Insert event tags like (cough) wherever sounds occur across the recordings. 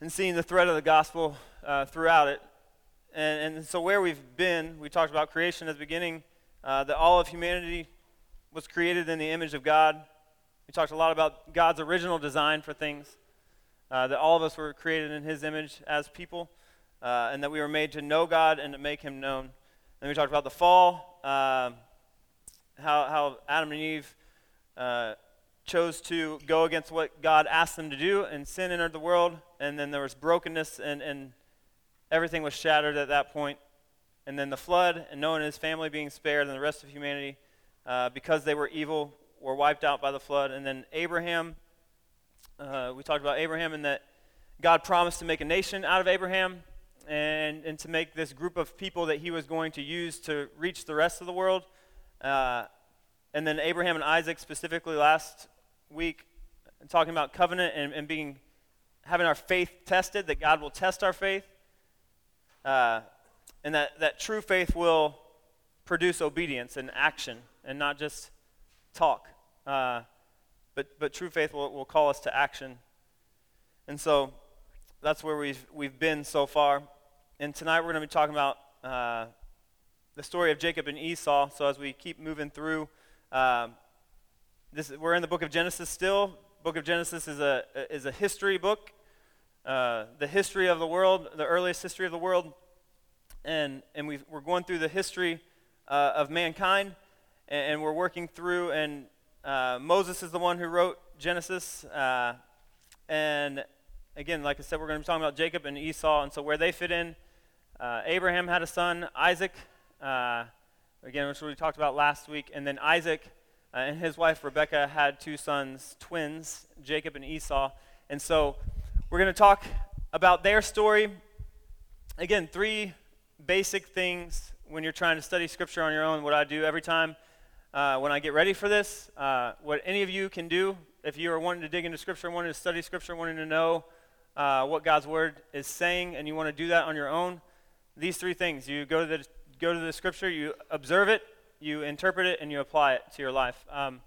and seeing the thread of the gospel uh, throughout it. And, and so, where we've been, we talked about creation at the beginning, uh, that all of humanity was created in the image of God. We talked a lot about God's original design for things, uh, that all of us were created in His image as people, uh, and that we were made to know God and to make Him known. And we talked about the fall, uh, how, how Adam and Eve uh, chose to go against what God asked them to do, and sin entered the world, and then there was brokenness, and, and everything was shattered at that point. And then the flood, and Noah and his family being spared, and the rest of humanity, uh, because they were evil, were wiped out by the flood. And then Abraham, uh, we talked about Abraham, and that God promised to make a nation out of Abraham, and, and to make this group of people that he was going to use to reach the rest of the world. Uh, and then Abraham and Isaac, specifically last week, talking about covenant and, and being having our faith tested, that God will test our faith. Uh, and that, that true faith will produce obedience and action and not just talk. Uh, but, but true faith will, will call us to action. And so that's where we've, we've been so far. And tonight we're going to be talking about uh, the story of Jacob and Esau. So as we keep moving through, uh, this, we're in the book of Genesis still. Book of Genesis is a, is a history book, uh, the history of the world, the earliest history of the world. And, and we are going through the history uh, of mankind, and, and, we're working through, and uh, Moses is the one who wrote Genesis. Uh, and again, like I said, we're going to be talking about Jacob and Esau, and so where they fit in uh, Abraham had a son, Isaac, uh, again, which we talked about last week. And then Isaac uh, and his wife Rebecca had two sons, twins, Jacob and Esau. And so we're going to talk about their story. Again, three basic things when you're trying to study Scripture on your own. What I do every time uh, when I get ready for this, uh, what any of you can do if you are wanting to dig into Scripture, wanting to study Scripture, wanting to know uh, what God's Word is saying, and you want to do that on your own these three things. You go to the, go to the scripture, you observe it, you interpret it, and you apply it to your life. Um,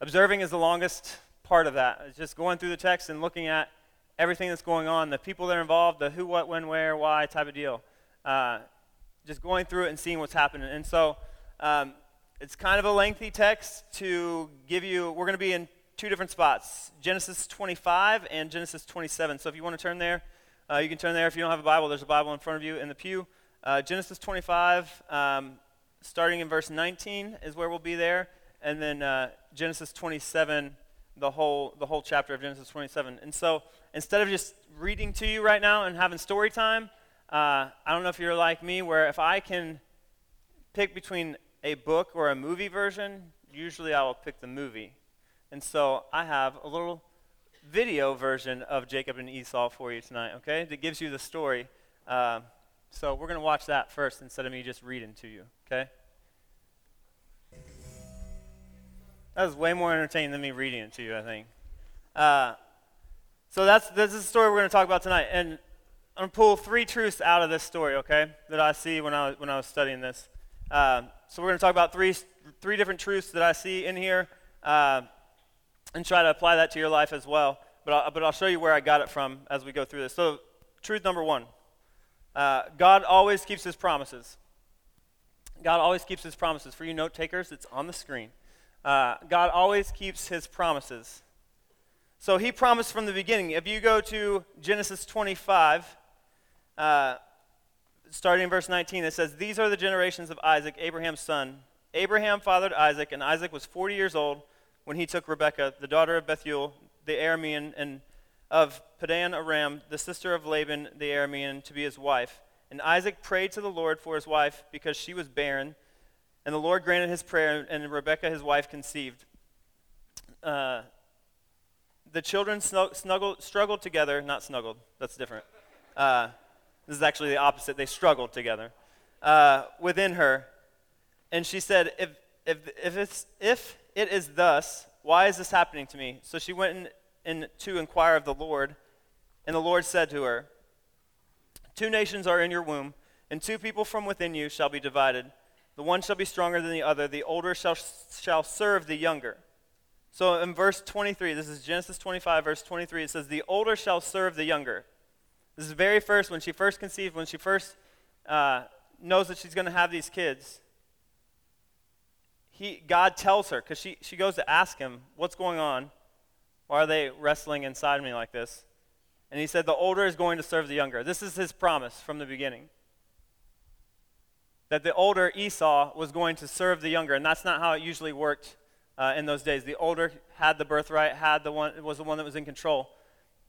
observing is the longest part of that. It's just going through the text and looking at everything that's going on, the people that are involved, the who, what, when, where, why type of deal. Uh, just going through it and seeing what's happening. And so um, it's kind of a lengthy text to give you, we're going to be in two different spots Genesis 25 and Genesis 27. So if you want to turn there, uh, you can turn there. If you don't have a Bible, there's a Bible in front of you in the pew. Uh, Genesis 25, um, starting in verse 19, is where we'll be there. And then uh, Genesis 27, the whole, the whole chapter of Genesis 27. And so instead of just reading to you right now and having story time, uh, I don't know if you're like me, where if I can pick between a book or a movie version, usually I will pick the movie. And so I have a little video version of Jacob and Esau for you tonight, okay? That gives you the story. Uh, so we're going to watch that first instead of me just reading to you, okay? That was way more entertaining than me reading it to you, I think. Uh, so that's this is the story we're going to talk about tonight, and I'm going to pull three truths out of this story, okay? That I see when I was, when I was studying this. Uh, so we're going to talk about three three different truths that I see in here. Uh, and try to apply that to your life as well. But I'll, but I'll show you where I got it from as we go through this. So, truth number one uh, God always keeps his promises. God always keeps his promises. For you note takers, it's on the screen. Uh, God always keeps his promises. So he promised from the beginning. If you go to Genesis 25, uh, starting in verse 19, it says, These are the generations of Isaac, Abraham's son. Abraham fathered Isaac, and Isaac was 40 years old when he took Rebekah, the daughter of Bethuel, the Aramean, and of Padan Aram, the sister of Laban the Aramean, to be his wife. And Isaac prayed to the Lord for his wife because she was barren. And the Lord granted his prayer, and Rebekah, his wife, conceived. Uh, the children snuggled, struggled together, not snuggled, that's different. Uh, this is actually the opposite. They struggled together uh, within her. And she said, if, if, if, it's, if it is thus, why is this happening to me? So she went in, in to inquire of the Lord, and the Lord said to her, Two nations are in your womb, and two people from within you shall be divided. The one shall be stronger than the other, the older shall, shall serve the younger. So in verse 23, this is Genesis 25, verse 23, it says, The older shall serve the younger. This is very first, when she first conceived, when she first uh, knows that she's going to have these kids. He, God tells her, because she, she goes to ask him, What's going on? Why are they wrestling inside me like this? And he said, The older is going to serve the younger. This is his promise from the beginning. That the older Esau was going to serve the younger. And that's not how it usually worked uh, in those days. The older had the birthright, had the one, was the one that was in control.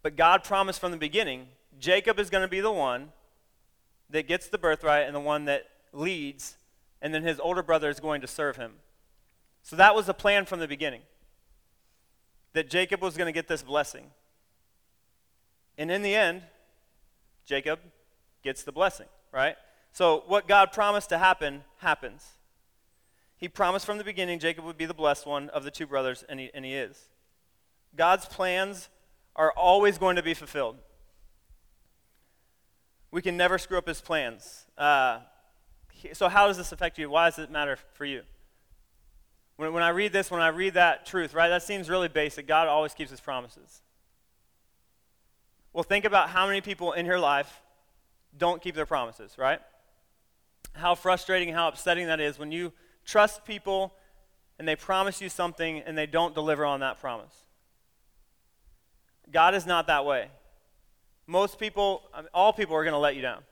But God promised from the beginning Jacob is going to be the one that gets the birthright and the one that leads, and then his older brother is going to serve him. So that was the plan from the beginning that Jacob was going to get this blessing. And in the end, Jacob gets the blessing, right? So what God promised to happen, happens. He promised from the beginning Jacob would be the blessed one of the two brothers, and he, and he is. God's plans are always going to be fulfilled. We can never screw up his plans. Uh, so, how does this affect you? Why does it matter for you? When, when I read this, when I read that truth, right, that seems really basic. God always keeps his promises. Well, think about how many people in your life don't keep their promises, right? How frustrating, how upsetting that is when you trust people and they promise you something and they don't deliver on that promise. God is not that way. Most people, I mean, all people are going to let you down.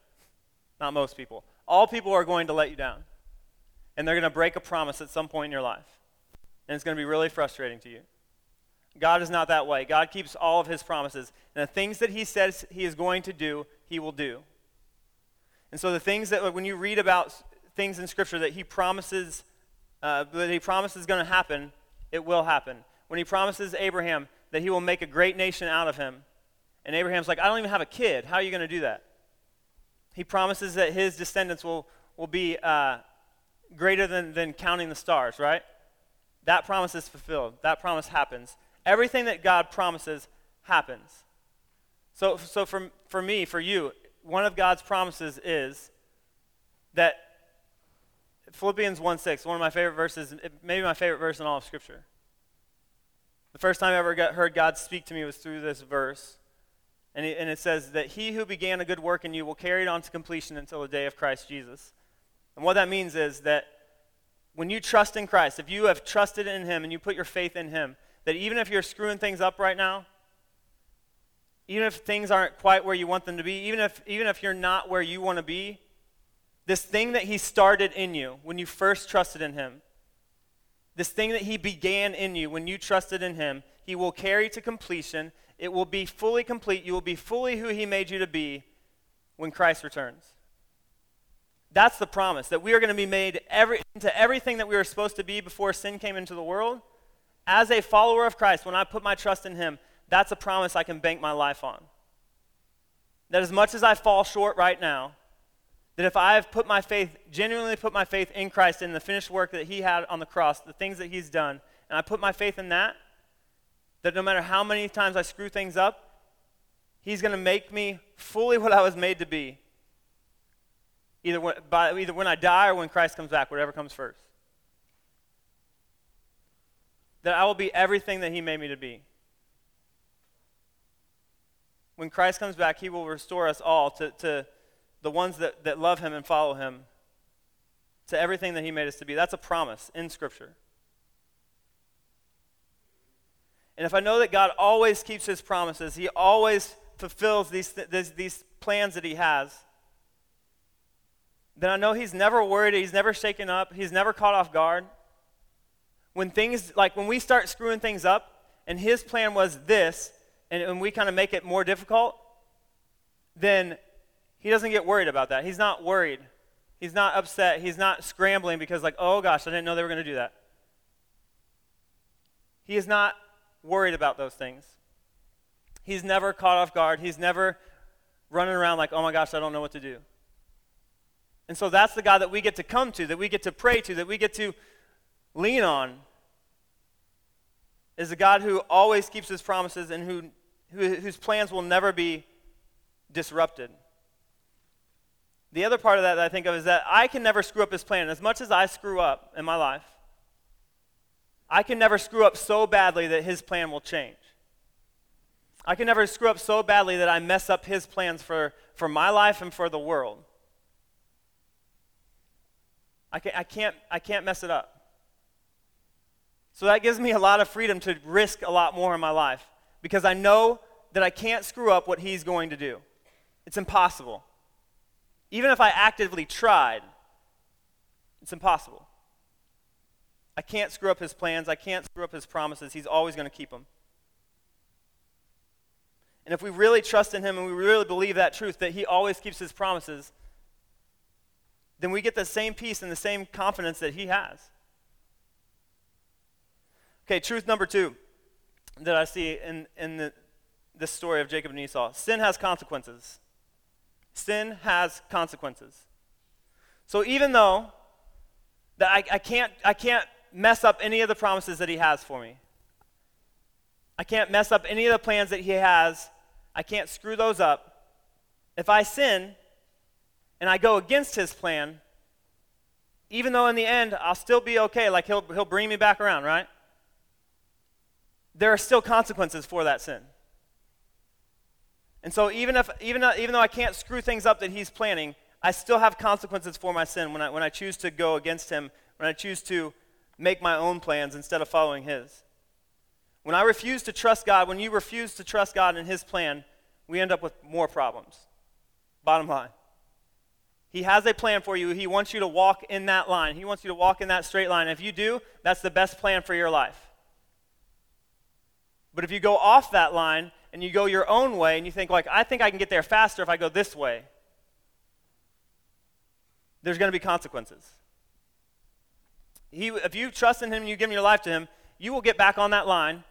Not most people. All people are going to let you down. And they're going to break a promise at some point in your life. And it's going to be really frustrating to you. God is not that way. God keeps all of his promises. And the things that he says he is going to do, he will do. And so the things that, when you read about things in Scripture that he promises, uh, that he promises is going to happen, it will happen. When he promises Abraham that he will make a great nation out of him, and Abraham's like, I don't even have a kid. How are you going to do that? He promises that his descendants will, will be uh, greater than, than counting the stars, right? That promise is fulfilled. That promise happens. Everything that God promises happens. So, so for, for me, for you, one of God's promises is that Philippians 1 6, one of my favorite verses, maybe my favorite verse in all of Scripture. The first time I ever got, heard God speak to me was through this verse. And it, and it says that he who began a good work in you will carry it on to completion until the day of Christ Jesus. And what that means is that when you trust in Christ, if you have trusted in him and you put your faith in him, that even if you're screwing things up right now, even if things aren't quite where you want them to be, even if, even if you're not where you want to be, this thing that he started in you when you first trusted in him, this thing that he began in you when you trusted in him, he will carry to completion it will be fully complete. You will be fully who He made you to be when Christ returns. That's the promise that we are going to be made every, into everything that we were supposed to be before sin came into the world. As a follower of Christ, when I put my trust in Him, that's a promise I can bank my life on. That as much as I fall short right now, that if I have put my faith, genuinely put my faith in Christ, in the finished work that He had on the cross, the things that He's done, and I put my faith in that, that no matter how many times I screw things up, He's going to make me fully what I was made to be. Either when, by, either when I die or when Christ comes back, whatever comes first. That I will be everything that He made me to be. When Christ comes back, He will restore us all to, to the ones that, that love Him and follow Him, to everything that He made us to be. That's a promise in Scripture. And if I know that God always keeps his promises, he always fulfills these, these, these plans that he has, then I know he's never worried, he's never shaken up, he's never caught off guard. When things, like when we start screwing things up, and his plan was this, and, and we kind of make it more difficult, then he doesn't get worried about that. He's not worried. He's not upset. He's not scrambling because, like, oh gosh, I didn't know they were going to do that. He is not worried about those things. He's never caught off guard. He's never running around like, oh my gosh, I don't know what to do. And so that's the God that we get to come to, that we get to pray to, that we get to lean on. Is a God who always keeps his promises and who, who, whose plans will never be disrupted. The other part of that, that I think of is that I can never screw up his plan. As much as I screw up in my life, I can never screw up so badly that his plan will change. I can never screw up so badly that I mess up his plans for, for my life and for the world. I, can, I, can't, I can't mess it up. So that gives me a lot of freedom to risk a lot more in my life because I know that I can't screw up what he's going to do. It's impossible. Even if I actively tried, it's impossible. I can't screw up his plans. I can't screw up his promises. He's always going to keep them. And if we really trust in him and we really believe that truth, that he always keeps his promises, then we get the same peace and the same confidence that he has. Okay, truth number two that I see in, in the, this story of Jacob and Esau sin has consequences. Sin has consequences. So even though that I, I, can't, I can't mess up any of the promises that he has for me, I can't mess up any of the plans that he has, I can't screw those up. If I sin and I go against his plan, even though in the end I'll still be okay, like he'll, he'll bring me back around, right? There are still consequences for that sin. And so even if even though, even though I can't screw things up that he's planning, I still have consequences for my sin when I, when I choose to go against him, when I choose to make my own plans instead of following his. When I refuse to trust God, when you refuse to trust God and his plan, we end up with more problems. Bottom line. He has a plan for you. He wants you to walk in that line. He wants you to walk in that straight line. If you do, that's the best plan for your life. But if you go off that line and you go your own way and you think, like, I think I can get there faster if I go this way, there's going to be consequences. He, if you trust in Him and you give your life to Him, you will get back on that line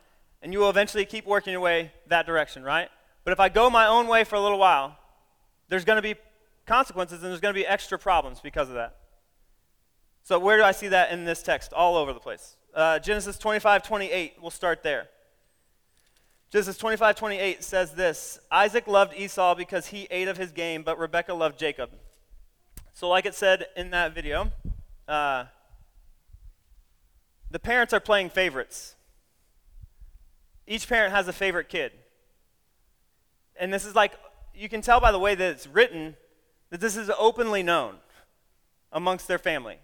and you will eventually keep working your way that direction, right? But if I go my own way for a little while, there's going to be consequences and there's going to be extra problems because of that. So, where do I see that in this text? All over the place. Uh, Genesis 25, 28, we'll start there. Genesis 25, 28 says this Isaac loved Esau because he ate of his game, but Rebekah loved Jacob. So, like it said in that video, uh, the parents are playing favorites. Each parent has a favorite kid. And this is like, you can tell by the way that it's written that this is openly known amongst their family.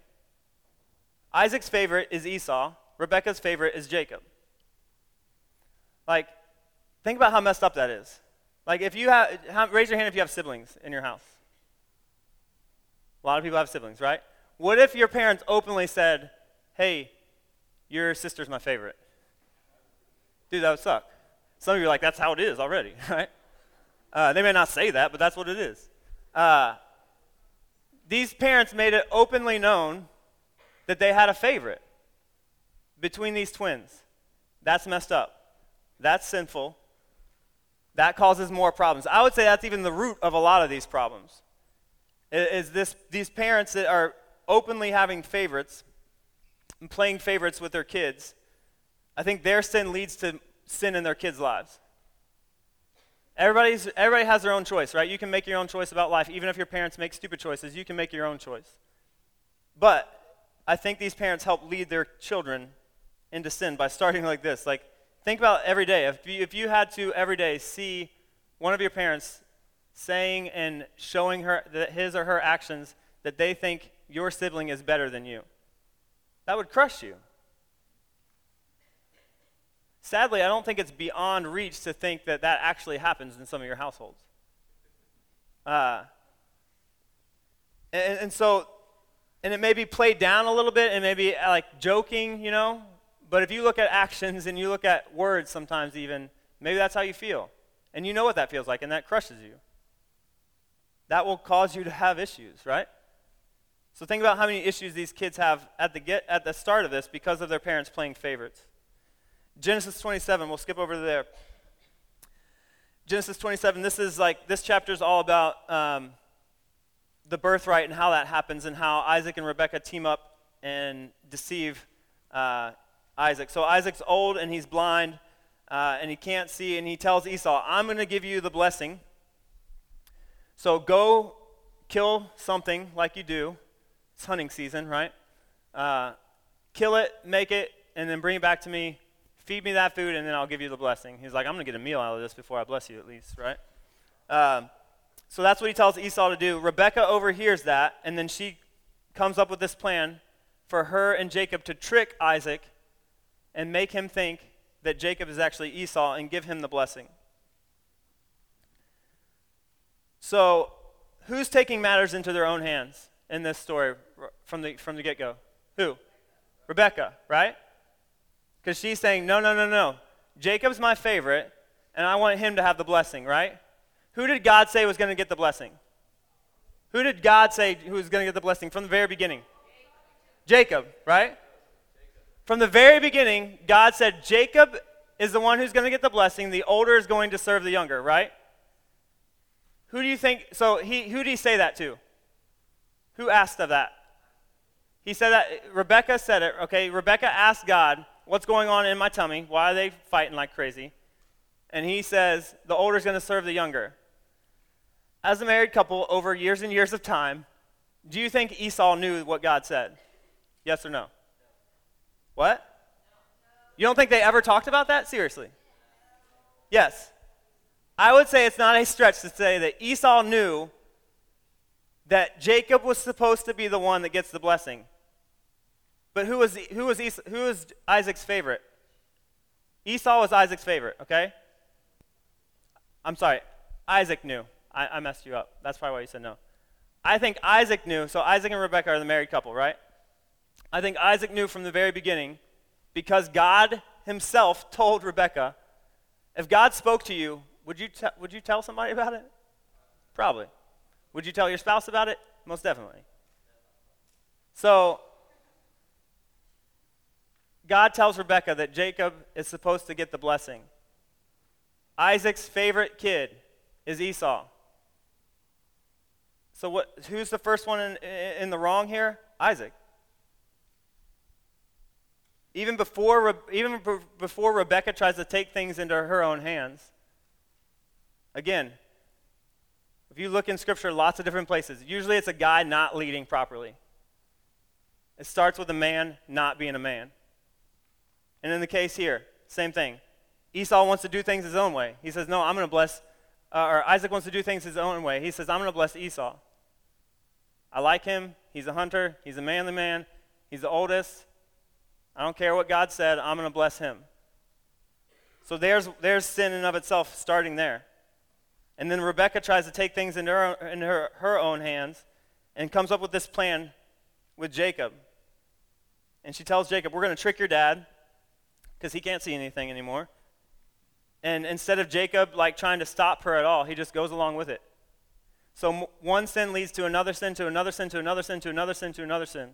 Isaac's favorite is Esau, Rebekah's favorite is Jacob. Like, think about how messed up that is. Like, if you have, raise your hand if you have siblings in your house. A lot of people have siblings, right? What if your parents openly said, hey, your sister's my favorite? Dude, that would suck. Some of you are like, that's how it is already, (laughs) right? Uh, they may not say that, but that's what it is. Uh, these parents made it openly known that they had a favorite between these twins. That's messed up. That's sinful. That causes more problems. I would say that's even the root of a lot of these problems. Is this these parents that are openly having favorites and playing favorites with their kids? I think their sin leads to sin in their kids' lives. Everybody's, everybody has their own choice, right? You can make your own choice about life. Even if your parents make stupid choices, you can make your own choice. But I think these parents help lead their children into sin by starting (laughs) like this. Like, think about every day. If you, if you had to every day see one of your parents saying and showing her that his or her actions that they think your sibling is better than you, that would crush you. Sadly, I don't think it's beyond reach to think that that actually happens in some of your households. Uh, and, and so, and it may be played down a little bit and maybe like joking, you know, but if you look at actions and you look at words sometimes even, maybe that's how you feel. And you know what that feels like, and that crushes you. That will cause you to have issues, right? So think about how many issues these kids have at the, get, at the start of this because of their parents playing favorites. Genesis 27, we'll skip over there. Genesis 27, this is like, this chapter is all about um, the birthright and how that happens and how Isaac and Rebekah team up and deceive uh, Isaac. So Isaac's old and he's blind uh, and he can't see, and he tells Esau, I'm going to give you the blessing. So go kill something like you do. It's hunting season, right? Uh, kill it, make it, and then bring it back to me feed me that food, and then I'll give you the blessing. He's like, I'm going to get a meal out of this before I bless you, at least, right? Um, so that's what he tells Esau to do. Rebecca overhears that, and then she comes up with this plan for her and Jacob to trick Isaac and make him think that Jacob is actually Esau and give him the blessing. So, who's taking matters into their own hands in this story from the, from the get go? Who? Rebecca, right? Because she's saying, no, no, no, no. Jacob's my favorite, and I want him to have the blessing, right? Who did God say was going to get the blessing? Who did God say who was going to get the blessing from the very beginning? Jacob, right? From the very beginning, God said Jacob is the one who's going to get the blessing. The older is going to serve the younger, right? Who do you think? So he, who did he say that to? Who asked of that? He said that, Rebecca said it, okay? Rebecca asked God, What's going on in my tummy? Why are they fighting like crazy? And he says, The older is going to serve the younger. As a married couple, over years and years of time, do you think Esau knew what God said? Yes or no? What? You don't think they ever talked about that? Seriously? Yes. I would say it's not a stretch to say that Esau knew that Jacob was supposed to be the one that gets the blessing. But who was, who was, Esau, who was Isaac's favorite? Esau was Isaac's favorite, okay? I'm sorry, Isaac knew. I, I messed you up. That's probably why you said no. I think Isaac knew. So Isaac and Rebecca are the married couple, right? I think Isaac knew from the very beginning because God himself told Rebecca, if God spoke to you, would you, te- would you tell somebody about it? Probably. Would you tell your spouse about it? Most definitely. So God tells Rebecca that Jacob is supposed to get the blessing. Isaac's favorite kid is Esau. So what, who's the first one in, in the wrong here? Isaac. Even before, even before Rebecca tries to take things into her own hands. Again, if you look in Scripture, lots of different places. Usually it's a guy not leading properly. It starts with a man not being a man. And in the case here, same thing. Esau wants to do things his own way. He says, No, I'm going to bless, uh, or Isaac wants to do things his own way. He says, I'm going to bless Esau. I like him. He's a hunter. He's a manly man. He's the oldest. I don't care what God said. I'm going to bless him. So there's, there's sin in of itself starting there. And then Rebecca tries to take things into her, in her, her own hands and comes up with this plan with Jacob. And she tells Jacob, We're going to trick your dad because he can't see anything anymore. And instead of Jacob like trying to stop her at all, he just goes along with it. So one sin leads to another sin, to another sin, to another sin, to another sin, to another sin.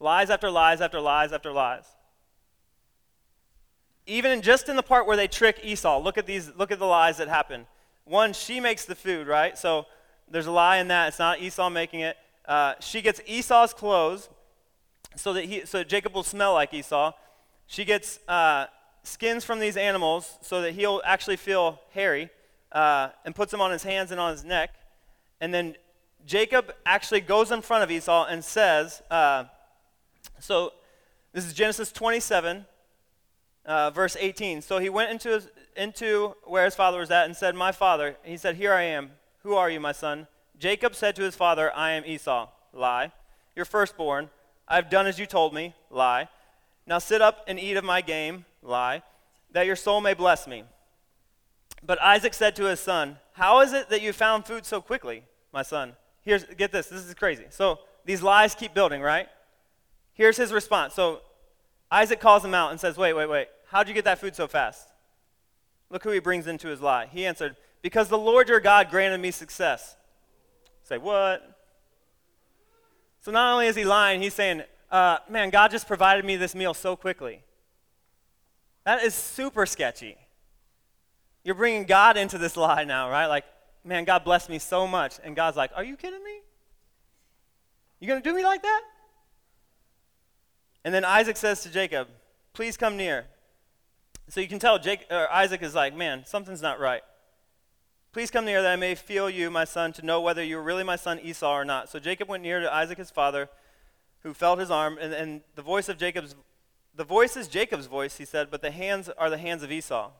Lies after lies after lies after lies. Even just in the part where they trick Esau, look at these, look at the lies that happen. One, she makes the food, right? So there's a lie in that. It's not Esau making it. Uh, she gets Esau's clothes so that he, so Jacob will smell like Esau. She gets uh, skins from these animals so that he'll actually feel hairy uh, and puts them on his hands and on his neck. And then Jacob actually goes in front of Esau and says, uh, so this is Genesis 27, uh, verse 18. So he went into, his, into where his father was at and said, My father. He said, Here I am. Who are you, my son? Jacob said to his father, I am Esau. Lie. Your firstborn. I've done as you told me. Lie. Now sit up and eat of my game, lie, that your soul may bless me. But Isaac said to his son, How is it that you found food so quickly, my son? Here's, get this, this is crazy. So these lies keep building, right? Here's his response. So Isaac calls him out and says, Wait, wait, wait. How'd you get that food so fast? Look who he brings into his lie. He answered, Because the Lord your God granted me success. Say, what? So not only is he lying, he's saying, uh, man, God just provided me this meal so quickly. That is super sketchy. You're bringing God into this lie now, right? Like, man, God blessed me so much. And God's like, are you kidding me? You to do me like that? And then Isaac says to Jacob, please come near. So you can tell Jake, Isaac is like, man, something's not right. Please come near that I may feel you, my son, to know whether you're really my son Esau or not. So Jacob went near to Isaac his father who felt his arm, and, and the voice of Jacob's The voice is Jacob's voice, he said, but the hands are the hands of Esau.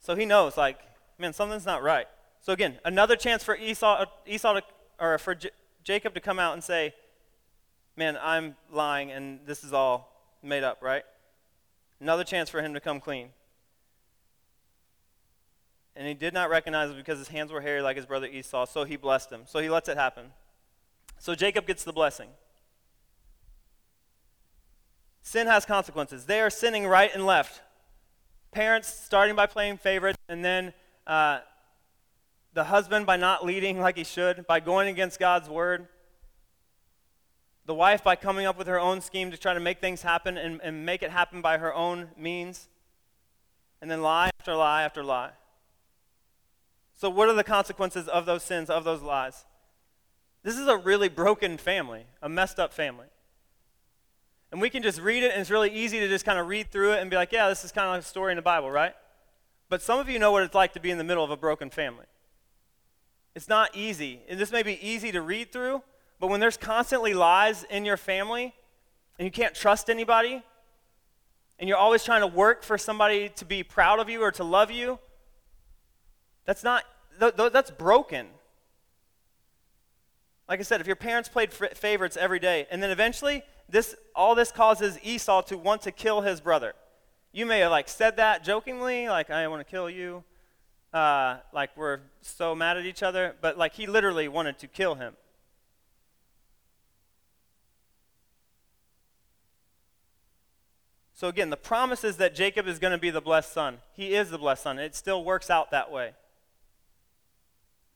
So he knows, like, man, something's not right. So again, another chance for Esau, Esau to, or for J- Jacob to come out and say, man, I'm lying and this is all made up, right? Another chance for him to come clean. And he did not recognize it because his hands were hairy like his brother Esau, so he blessed him. So he lets it happen. So Jacob gets the blessing. Sin has consequences. They are sinning right and left. Parents starting by playing favorites, and then uh, the husband by not leading like he should, by going against God's word. The wife by coming up with her own scheme to try to make things happen and, and make it happen by her own means. And then lie after lie after lie. So, what are the consequences of those sins, of those lies? This is a really broken family, a messed up family. And we can just read it, and it's really easy to just kind of read through it and be like, yeah, this is kind of like a story in the Bible, right? But some of you know what it's like to be in the middle of a broken family. It's not easy. And this may be easy to read through, but when there's constantly lies in your family and you can't trust anybody, and you're always trying to work for somebody to be proud of you or to love you, that's not, th- th- that's broken. Like I said, if your parents played f- favorites every day, and then eventually this, all this causes Esau to want to kill his brother. You may have like said that jokingly, like I want to kill you, uh, like we're so mad at each other, but like he literally wanted to kill him. So again, the promise is that Jacob is going to be the blessed son. He is the blessed son. It still works out that way.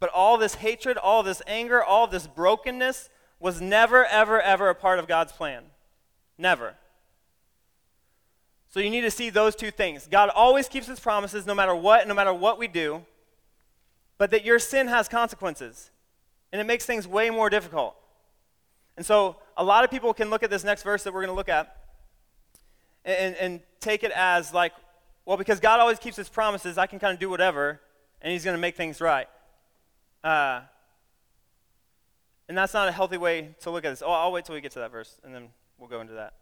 But all this hatred, all this anger, all this brokenness was never, ever, ever a part of God's plan. Never. So you need to see those two things. God always keeps his promises no matter what, no matter what we do, but that your sin has consequences. And it makes things way more difficult. And so a lot of people can look at this next verse that we're going to look at and, and take it as like, well, because God always keeps his promises, I can kind of do whatever, and he's going to make things right. Uh, and that's not a healthy way to look at this. Oh, I'll wait till we get to that verse, and then we'll go into that.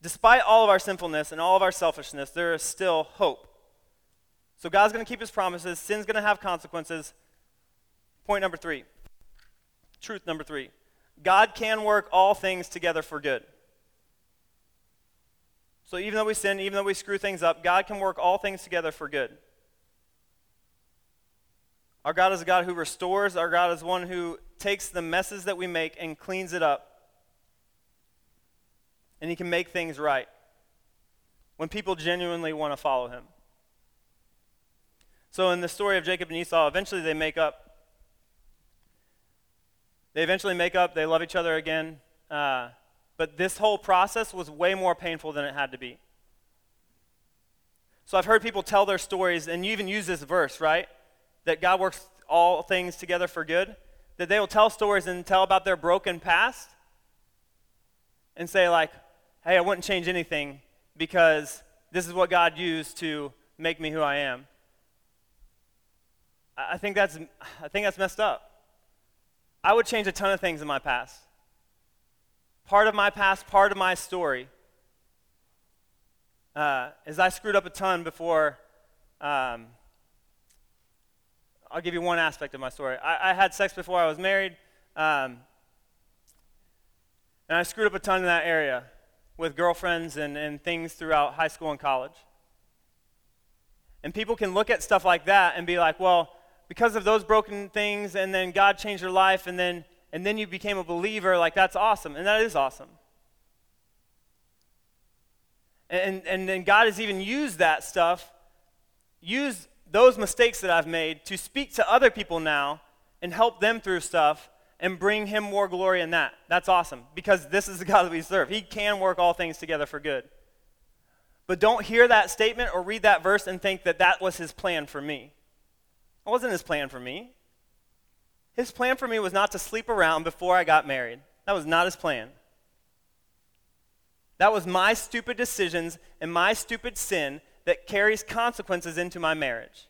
Despite all of our sinfulness and all of our selfishness, there is still hope. So God's going to keep his promises. Sin's going to have consequences. Point number three. Truth number three. God can work all things together for good. So even though we sin, even though we screw things up, God can work all things together for good. Our God is a God who restores. Our God is one who takes the messes that we make and cleans it up. And He can make things right when people genuinely want to follow Him. So, in the story of Jacob and Esau, eventually they make up. They eventually make up, they love each other again. Uh, but this whole process was way more painful than it had to be. So I've heard people tell their stories, and you even use this verse, right? That God works all things together for good. That they will tell stories and tell about their broken past and say, like, hey, I wouldn't change anything because this is what God used to make me who I am. I think that's, I think that's messed up. I would change a ton of things in my past part of my past, part of my story, uh, is I screwed up a ton before. Um, I'll give you one aspect of my story. I, I had sex before I was married, um, and I screwed up a ton in that area with girlfriends and, and things throughout high school and college. And people can look at stuff like that and be like, well, because of those broken things, and then God changed your life, and then and then you became a believer, like that's awesome. And that is awesome. And, and then God has even used that stuff, used those mistakes that I've made to speak to other people now and help them through stuff and bring him more glory in that. That's awesome because this is the God that we serve. He can work all things together for good. But don't hear that statement or read that verse and think that that was his plan for me. It wasn't his plan for me. His plan for me was not to sleep around before I got married. That was not his plan. That was my stupid decisions and my stupid sin that carries consequences into my marriage.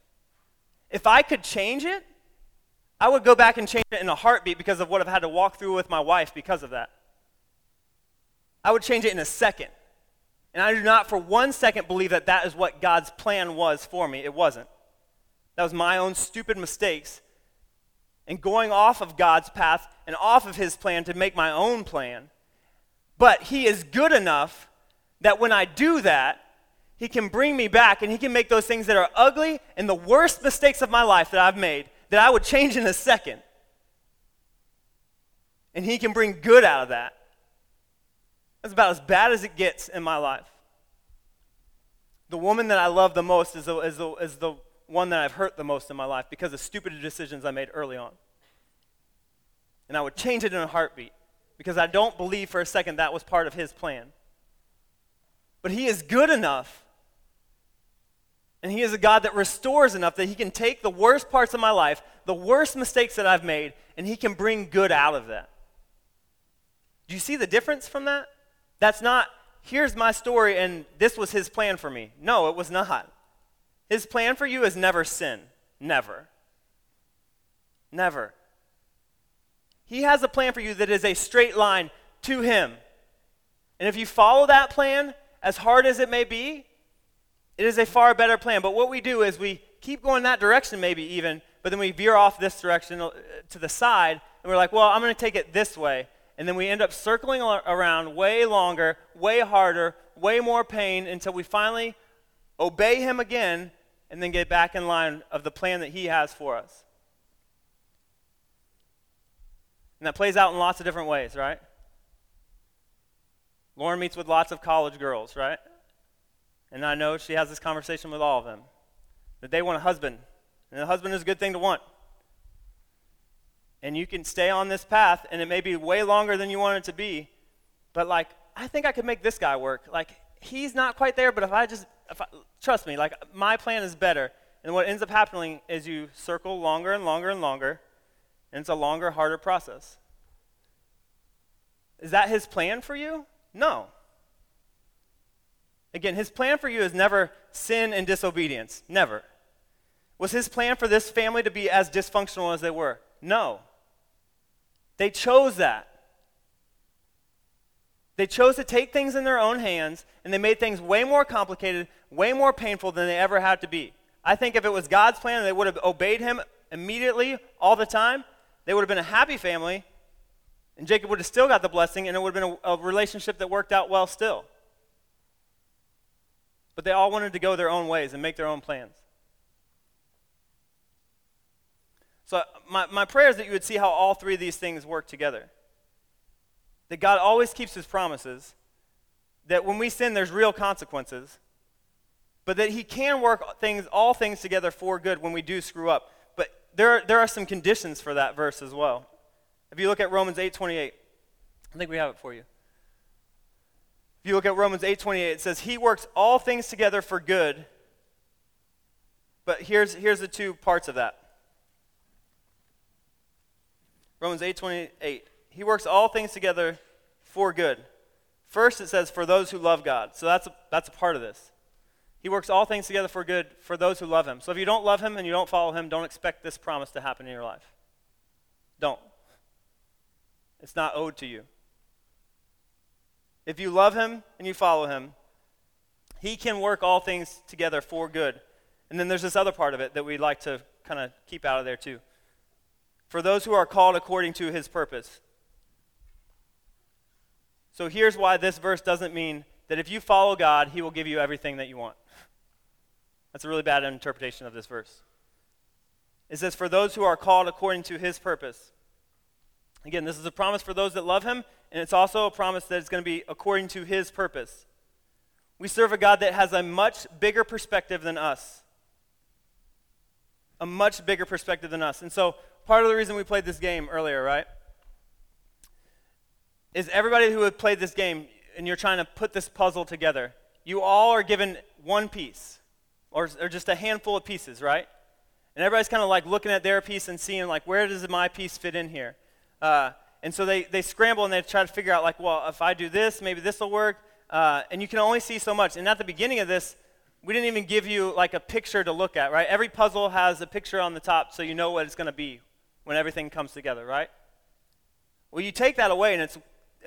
If I could change it, I would go back and change it in a heartbeat because of what I've had to walk through with my wife because of that. I would change it in a second. And I do not for one second believe that that is what God's plan was for me. It wasn't. That was my own stupid mistakes and going off of God's path and off of His plan to make my own plan. But He is good enough that when I do that, He can bring me back and He can make those things that are ugly and the worst mistakes of my life that I've made that I would change in a second. And He can bring good out of that. That's about as bad as it gets in my life. The woman that I love the most is the, is the, is the one that I've hurt the most in my life because of stupid decisions I made early on. And I would change it in a heartbeat because I don't believe for a second that was part of His plan. But He is good enough, and He is a God that restores enough that He can take the worst parts of my life, the worst mistakes that I've made, and He can bring good out of that. Do you see the difference from that? That's not, here's my story and this was his plan for me. No, it was not. His plan for you is never sin. Never. Never. He has a plan for you that is a straight line to him. And if you follow that plan, as hard as it may be, it is a far better plan. But what we do is we keep going that direction, maybe even, but then we veer off this direction uh, to the side, and we're like, well, I'm going to take it this way and then we end up circling around way longer, way harder, way more pain until we finally obey Him again and then get back in line of the plan that He has for us. And that plays out in lots of different ways, right? Lauren meets with lots of college girls, right? And I know she has this conversation with all of them that they want a husband. And a husband is a good thing to want and you can stay on this path and it may be way longer than you want it to be but like i think i could make this guy work like he's not quite there but if i just I, trust me like my plan is better. And what ends up happening is you circle longer and longer and longer and it's a longer harder process. Is that his plan for you? No. Again his plan for you is never sin and disobedience. Never. Was his plan for this family to be as dysfunctional as they were? No. They chose that. They chose to take things in their own hands, and they made things way more complicated, way more painful than they ever had to be. I think if it was God's plan and they would have obeyed him immediately, all the time, they would have been a happy family, and Jacob would have still got the blessing, and it would have been a, a relationship that worked out well still. But they all wanted to go their own ways and make their own plans. So, my, my prayer is that you would see how all three of these things work together. That God always keeps his promises, that when we sin, there's real consequences, but that he can work things, all things together for good when we do screw up. But there, there are some conditions for that verse as well. If you look at Romans 8:28, I think we have it for you. If you look at Romans 8:28, it says, "He works all things together for good." But here's, here's the two parts of that. Romans 8:28. He works all things together for good. First it says for those who love God. So that's a, that's a part of this. He works all things together for good for those who love him. So if you don't love him and you don't follow him, don't expect this promise to happen in your life. Don't. It's not owed to you. If you love him and you follow him, he can work all things together for good. And then there's this other part of it that we'd like to kind of keep out of there too for those who are called according to his purpose. So here's why this verse doesn't mean that if you follow God, he will give you everything that you want. (laughs) That's a really bad interpretation of this verse. It says, For those who are called according to his purpose. Again, this is a promise for those that love him, and it's also a promise that it's going to be according to his purpose. We serve a God that has a much bigger perspective than us. A much bigger perspective than us. And so, part of the reason we played this game earlier, right? Is everybody who had played this game and you're trying to put this puzzle together, you all are given one piece or, or just a handful of pieces, right? And everybody's kind of like looking at their piece and seeing, like, where does my piece fit in here? Uh, and so they, they scramble and they try to figure out, like, well, if I do this, maybe this will work. Uh, and you can only see so much. And at the beginning of this, we didn't even give you like a picture to look at, right? Every puzzle has a picture on the top so you know what it's going to be when everything comes together, right? Well, you take that away and it's,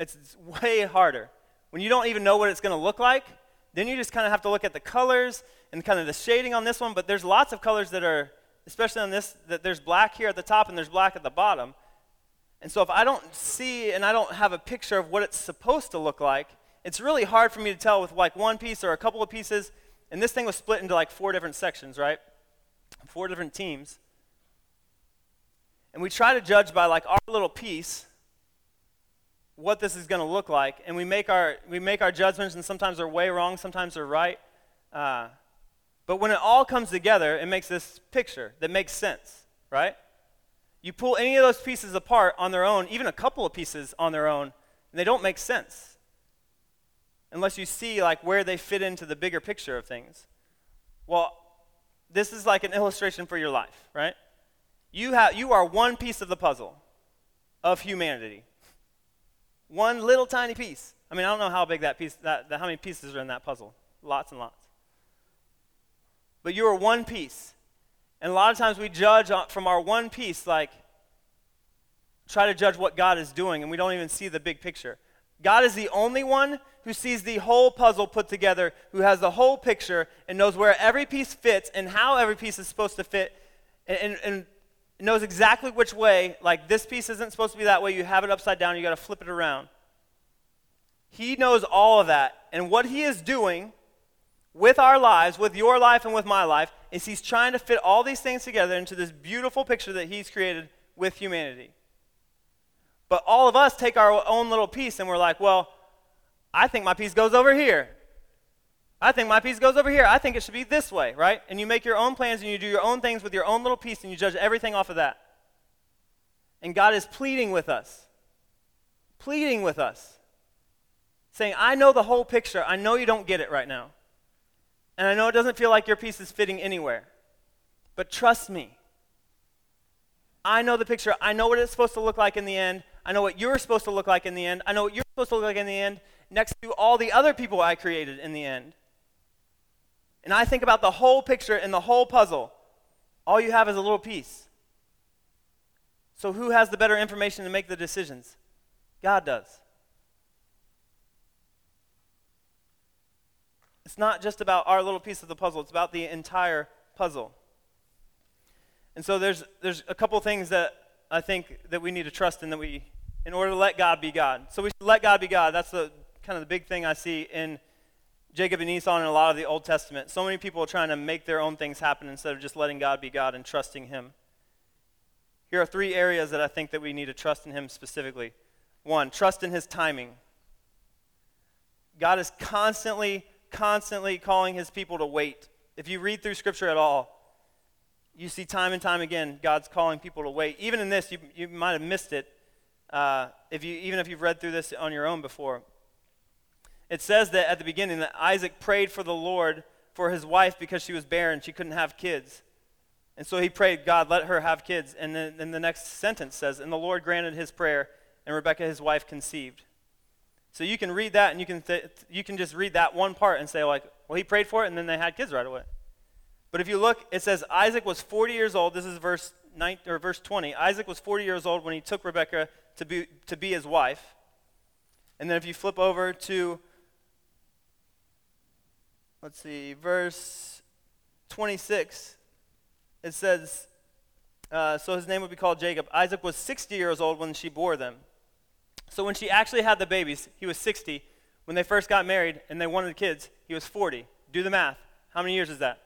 it's, way harder, when you don't even know what it's going to look like, then you just kind of have to look at the colors and kind of the shading on this one. But there's lots of colors that are, especially on this, that there's black here at the top and there's black at the bottom. And so if I don't see and I don't have a picture of what it's supposed to look like, it's really hard for me to tell with like one piece or a couple of pieces. And this thing was split into like four different sections, right? Four different teams. And we try to judge by like our little piece what this is going to look like, and we make our we make our judgments, and sometimes they're way wrong, sometimes they're right. Uh, but when it all comes together, it makes this picture that makes sense, right? You pull any of those pieces apart on their own, even a couple of pieces on their own, and they don't make sense unless you see like where they fit into the bigger picture of things. Well, this is like an illustration for your life, right? You have you are one piece of the puzzle of humanity. One little tiny piece. I mean, I don't know how big that piece, that, that, how many pieces are in that puzzle. Lots and lots. But you are one piece. And a lot of times we judge from our one piece, like, try to judge what God is doing, and we don't even see the big picture. God is the only one who sees the whole puzzle put together, who has the whole picture, and knows where every piece fits and how every piece is supposed to fit, and, and, and knows exactly which way, like this piece isn't supposed to be that way, you have it upside down, you got to flip it around. He knows all of that. And what he is doing with our lives, with your life and with my life, is he's trying to fit all these things together into this beautiful picture that he's created with humanity. But all of us take our own little piece and we're like, well, I think my piece goes over here. I think my piece goes over here. I think it should be this way, right? And you make your own plans and you do your own things with your own little piece and you judge everything off of that. And God is pleading with us, pleading with us, saying, I know the whole picture. I know you don't get it right now. And I know it doesn't feel like your piece is fitting anywhere. But trust me. I know the picture. I know what it's supposed to look like in the end. I know what you're supposed to look like in the end. I know what you're supposed to look like in the end next to all the other people I created in the end and I think about the whole picture and the whole puzzle, all you have is a little piece. So, who has the better information to make the decisions? God does. It's not just about our little piece of the puzzle, it's about the entire puzzle. And so there's there's a couple things that I think that we need to trust in that we in order to let God be God. So we should let God be God. That's the kind of the big thing I see in Jacob and Esau in a lot of the Old Testament. So many people are trying to make their own things happen instead of just letting God be God and trusting Him. Here are three areas that I think that we need to trust in Him specifically. One, trust in His timing. God is constantly, constantly calling His people to wait. If you read through Scripture at all, you see time and time again God's calling people to wait. Even in this, you, you might have missed it. Uh, if you, even if you've read through this on your own before it says that at the beginning that Isaac prayed for the Lord for his wife because she was barren. She couldn't have kids. And so he prayed, God, let her have kids. And then, then the next sentence says, And the Lord granted his prayer, and Rebekah, his wife, conceived. So you can read that, and you can, th- you can just read that one part and say, like, well, he prayed for it, and then they had kids right away. But if you look, it says Isaac was 40 years old. This is verse, 9, or verse 20. Isaac was 40 years old when he took Rebekah to be, to be his wife. And then if you flip over to let's see, verse 26, it says, uh, So his name would be called Jacob. Isaac was 60 years old when she bore them. So when she actually had the babies, he was 60. When they first got married and they wanted kids, he was 40. Do the math. How many years is that?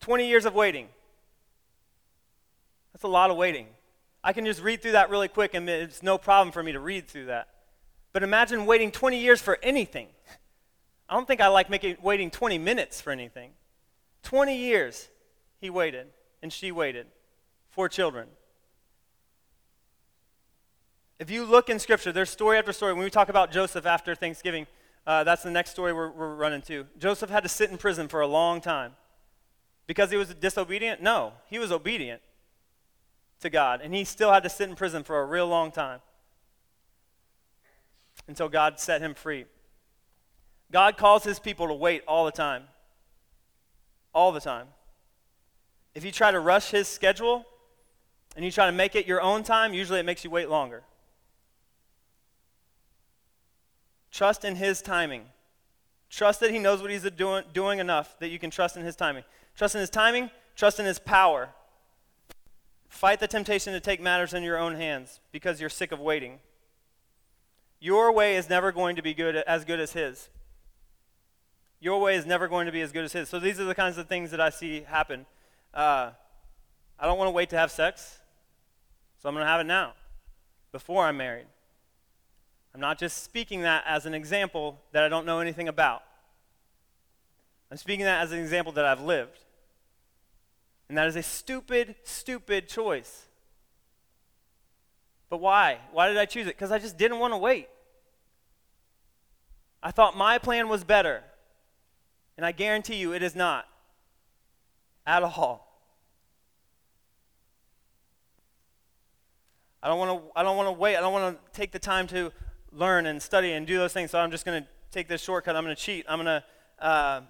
20 years of waiting. That's a lot of waiting. I can just read through that really quick and it's no problem for me to read through that. But imagine waiting 20 years for anything. (laughs) I don't think I like making, waiting 20 minutes for anything. 20 years he waited, and she waited. For children. If you look in Scripture, there's story after story. When we talk about Joseph after Thanksgiving, uh, that's the next story we're, we're running to. Joseph had to sit in prison for a long time. Because he was disobedient? No, he was obedient to God, and he still had to sit in prison for a real long time until God set him free. God calls his people to wait all the time. All the time. If you try to rush his schedule and you try to make it your own time, usually it makes you wait longer. Trust in His timing. Trust that He knows what He's doing, doing enough that you can trust in His timing. Trust in His timing, trust in His power. Fight the temptation to take matters in your own hands because you're sick of waiting. Your way is never going to be good as good as His. Your way is never going to be as good as His. So these are the kinds of things that I see happen. Uh, I don't want to wait to have sex, so I'm going to have it now, before I'm married. I'm not just speaking that as an example that I don't know anything about. I'm speaking that as an example that I've lived. And that is a stupid, stupid choice. But why? Why did I choose it? Because I just didn't want to wait. I thought my plan was better. And I guarantee you it is not. At all. I don't want to I don't want to wait. I don't want to take the time to learn and study and do those things. So I'm just going to take this shortcut. I'm going to cheat. I'm going to uh,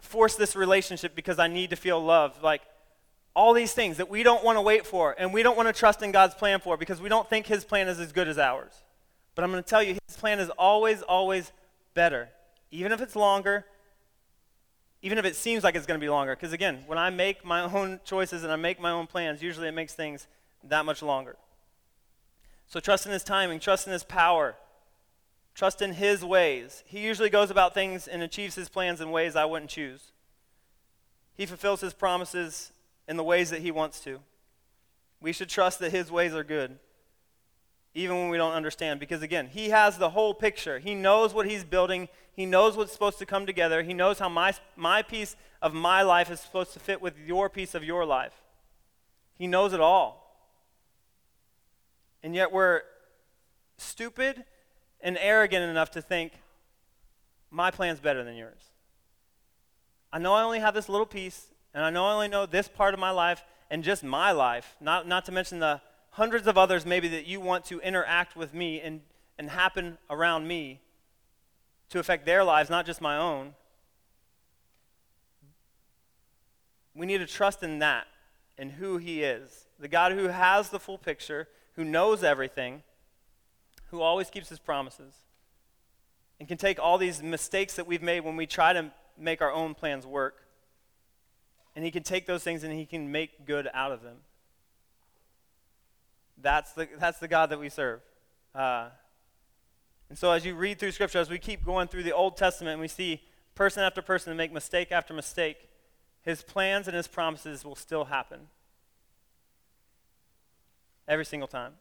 force this relationship because I need to feel loved. Like all these things that we don't want to wait for and we don't want to trust in God's plan for because we don't think His plan is as good as ours. But I'm going to tell you, His plan is always, always better. Even if it's longer, even if it seems like it's going to be longer. Because again, when I make my (laughs) own choices and I make my own plans, usually it makes things that much longer. So trust in His timing, trust in His power. Trust in His ways. He usually goes about things and achieves His plans in ways I wouldn't choose. He fulfills His promises in the ways that He wants to. We should trust that His ways are good, even when we don't understand, because again, He has the whole picture. He knows what He's building, He knows what's supposed to come together, He knows how my, my piece of my life is supposed to fit with your piece of your life. He knows it all. And yet we're stupid and arrogant enough to think, my plan's better than yours. I know I only have this little piece, and I know I only know this part of my life and just my life, not, not to mention the hundreds of others maybe that you want to interact with me and, and happen around me to affect their lives, not just my own. We need to trust in that and who He is. The God who has the full picture, who knows everything, who always keeps his promises and can take all these mistakes that we've made when we try to make our own plans work. And he can take those things and he can make good out of them. That's the, that's the God that we serve. Uh, and so, as you read through Scripture, as we keep going through the Old Testament, and we see person after person make mistake after mistake, his plans and his promises will still happen. Every single time.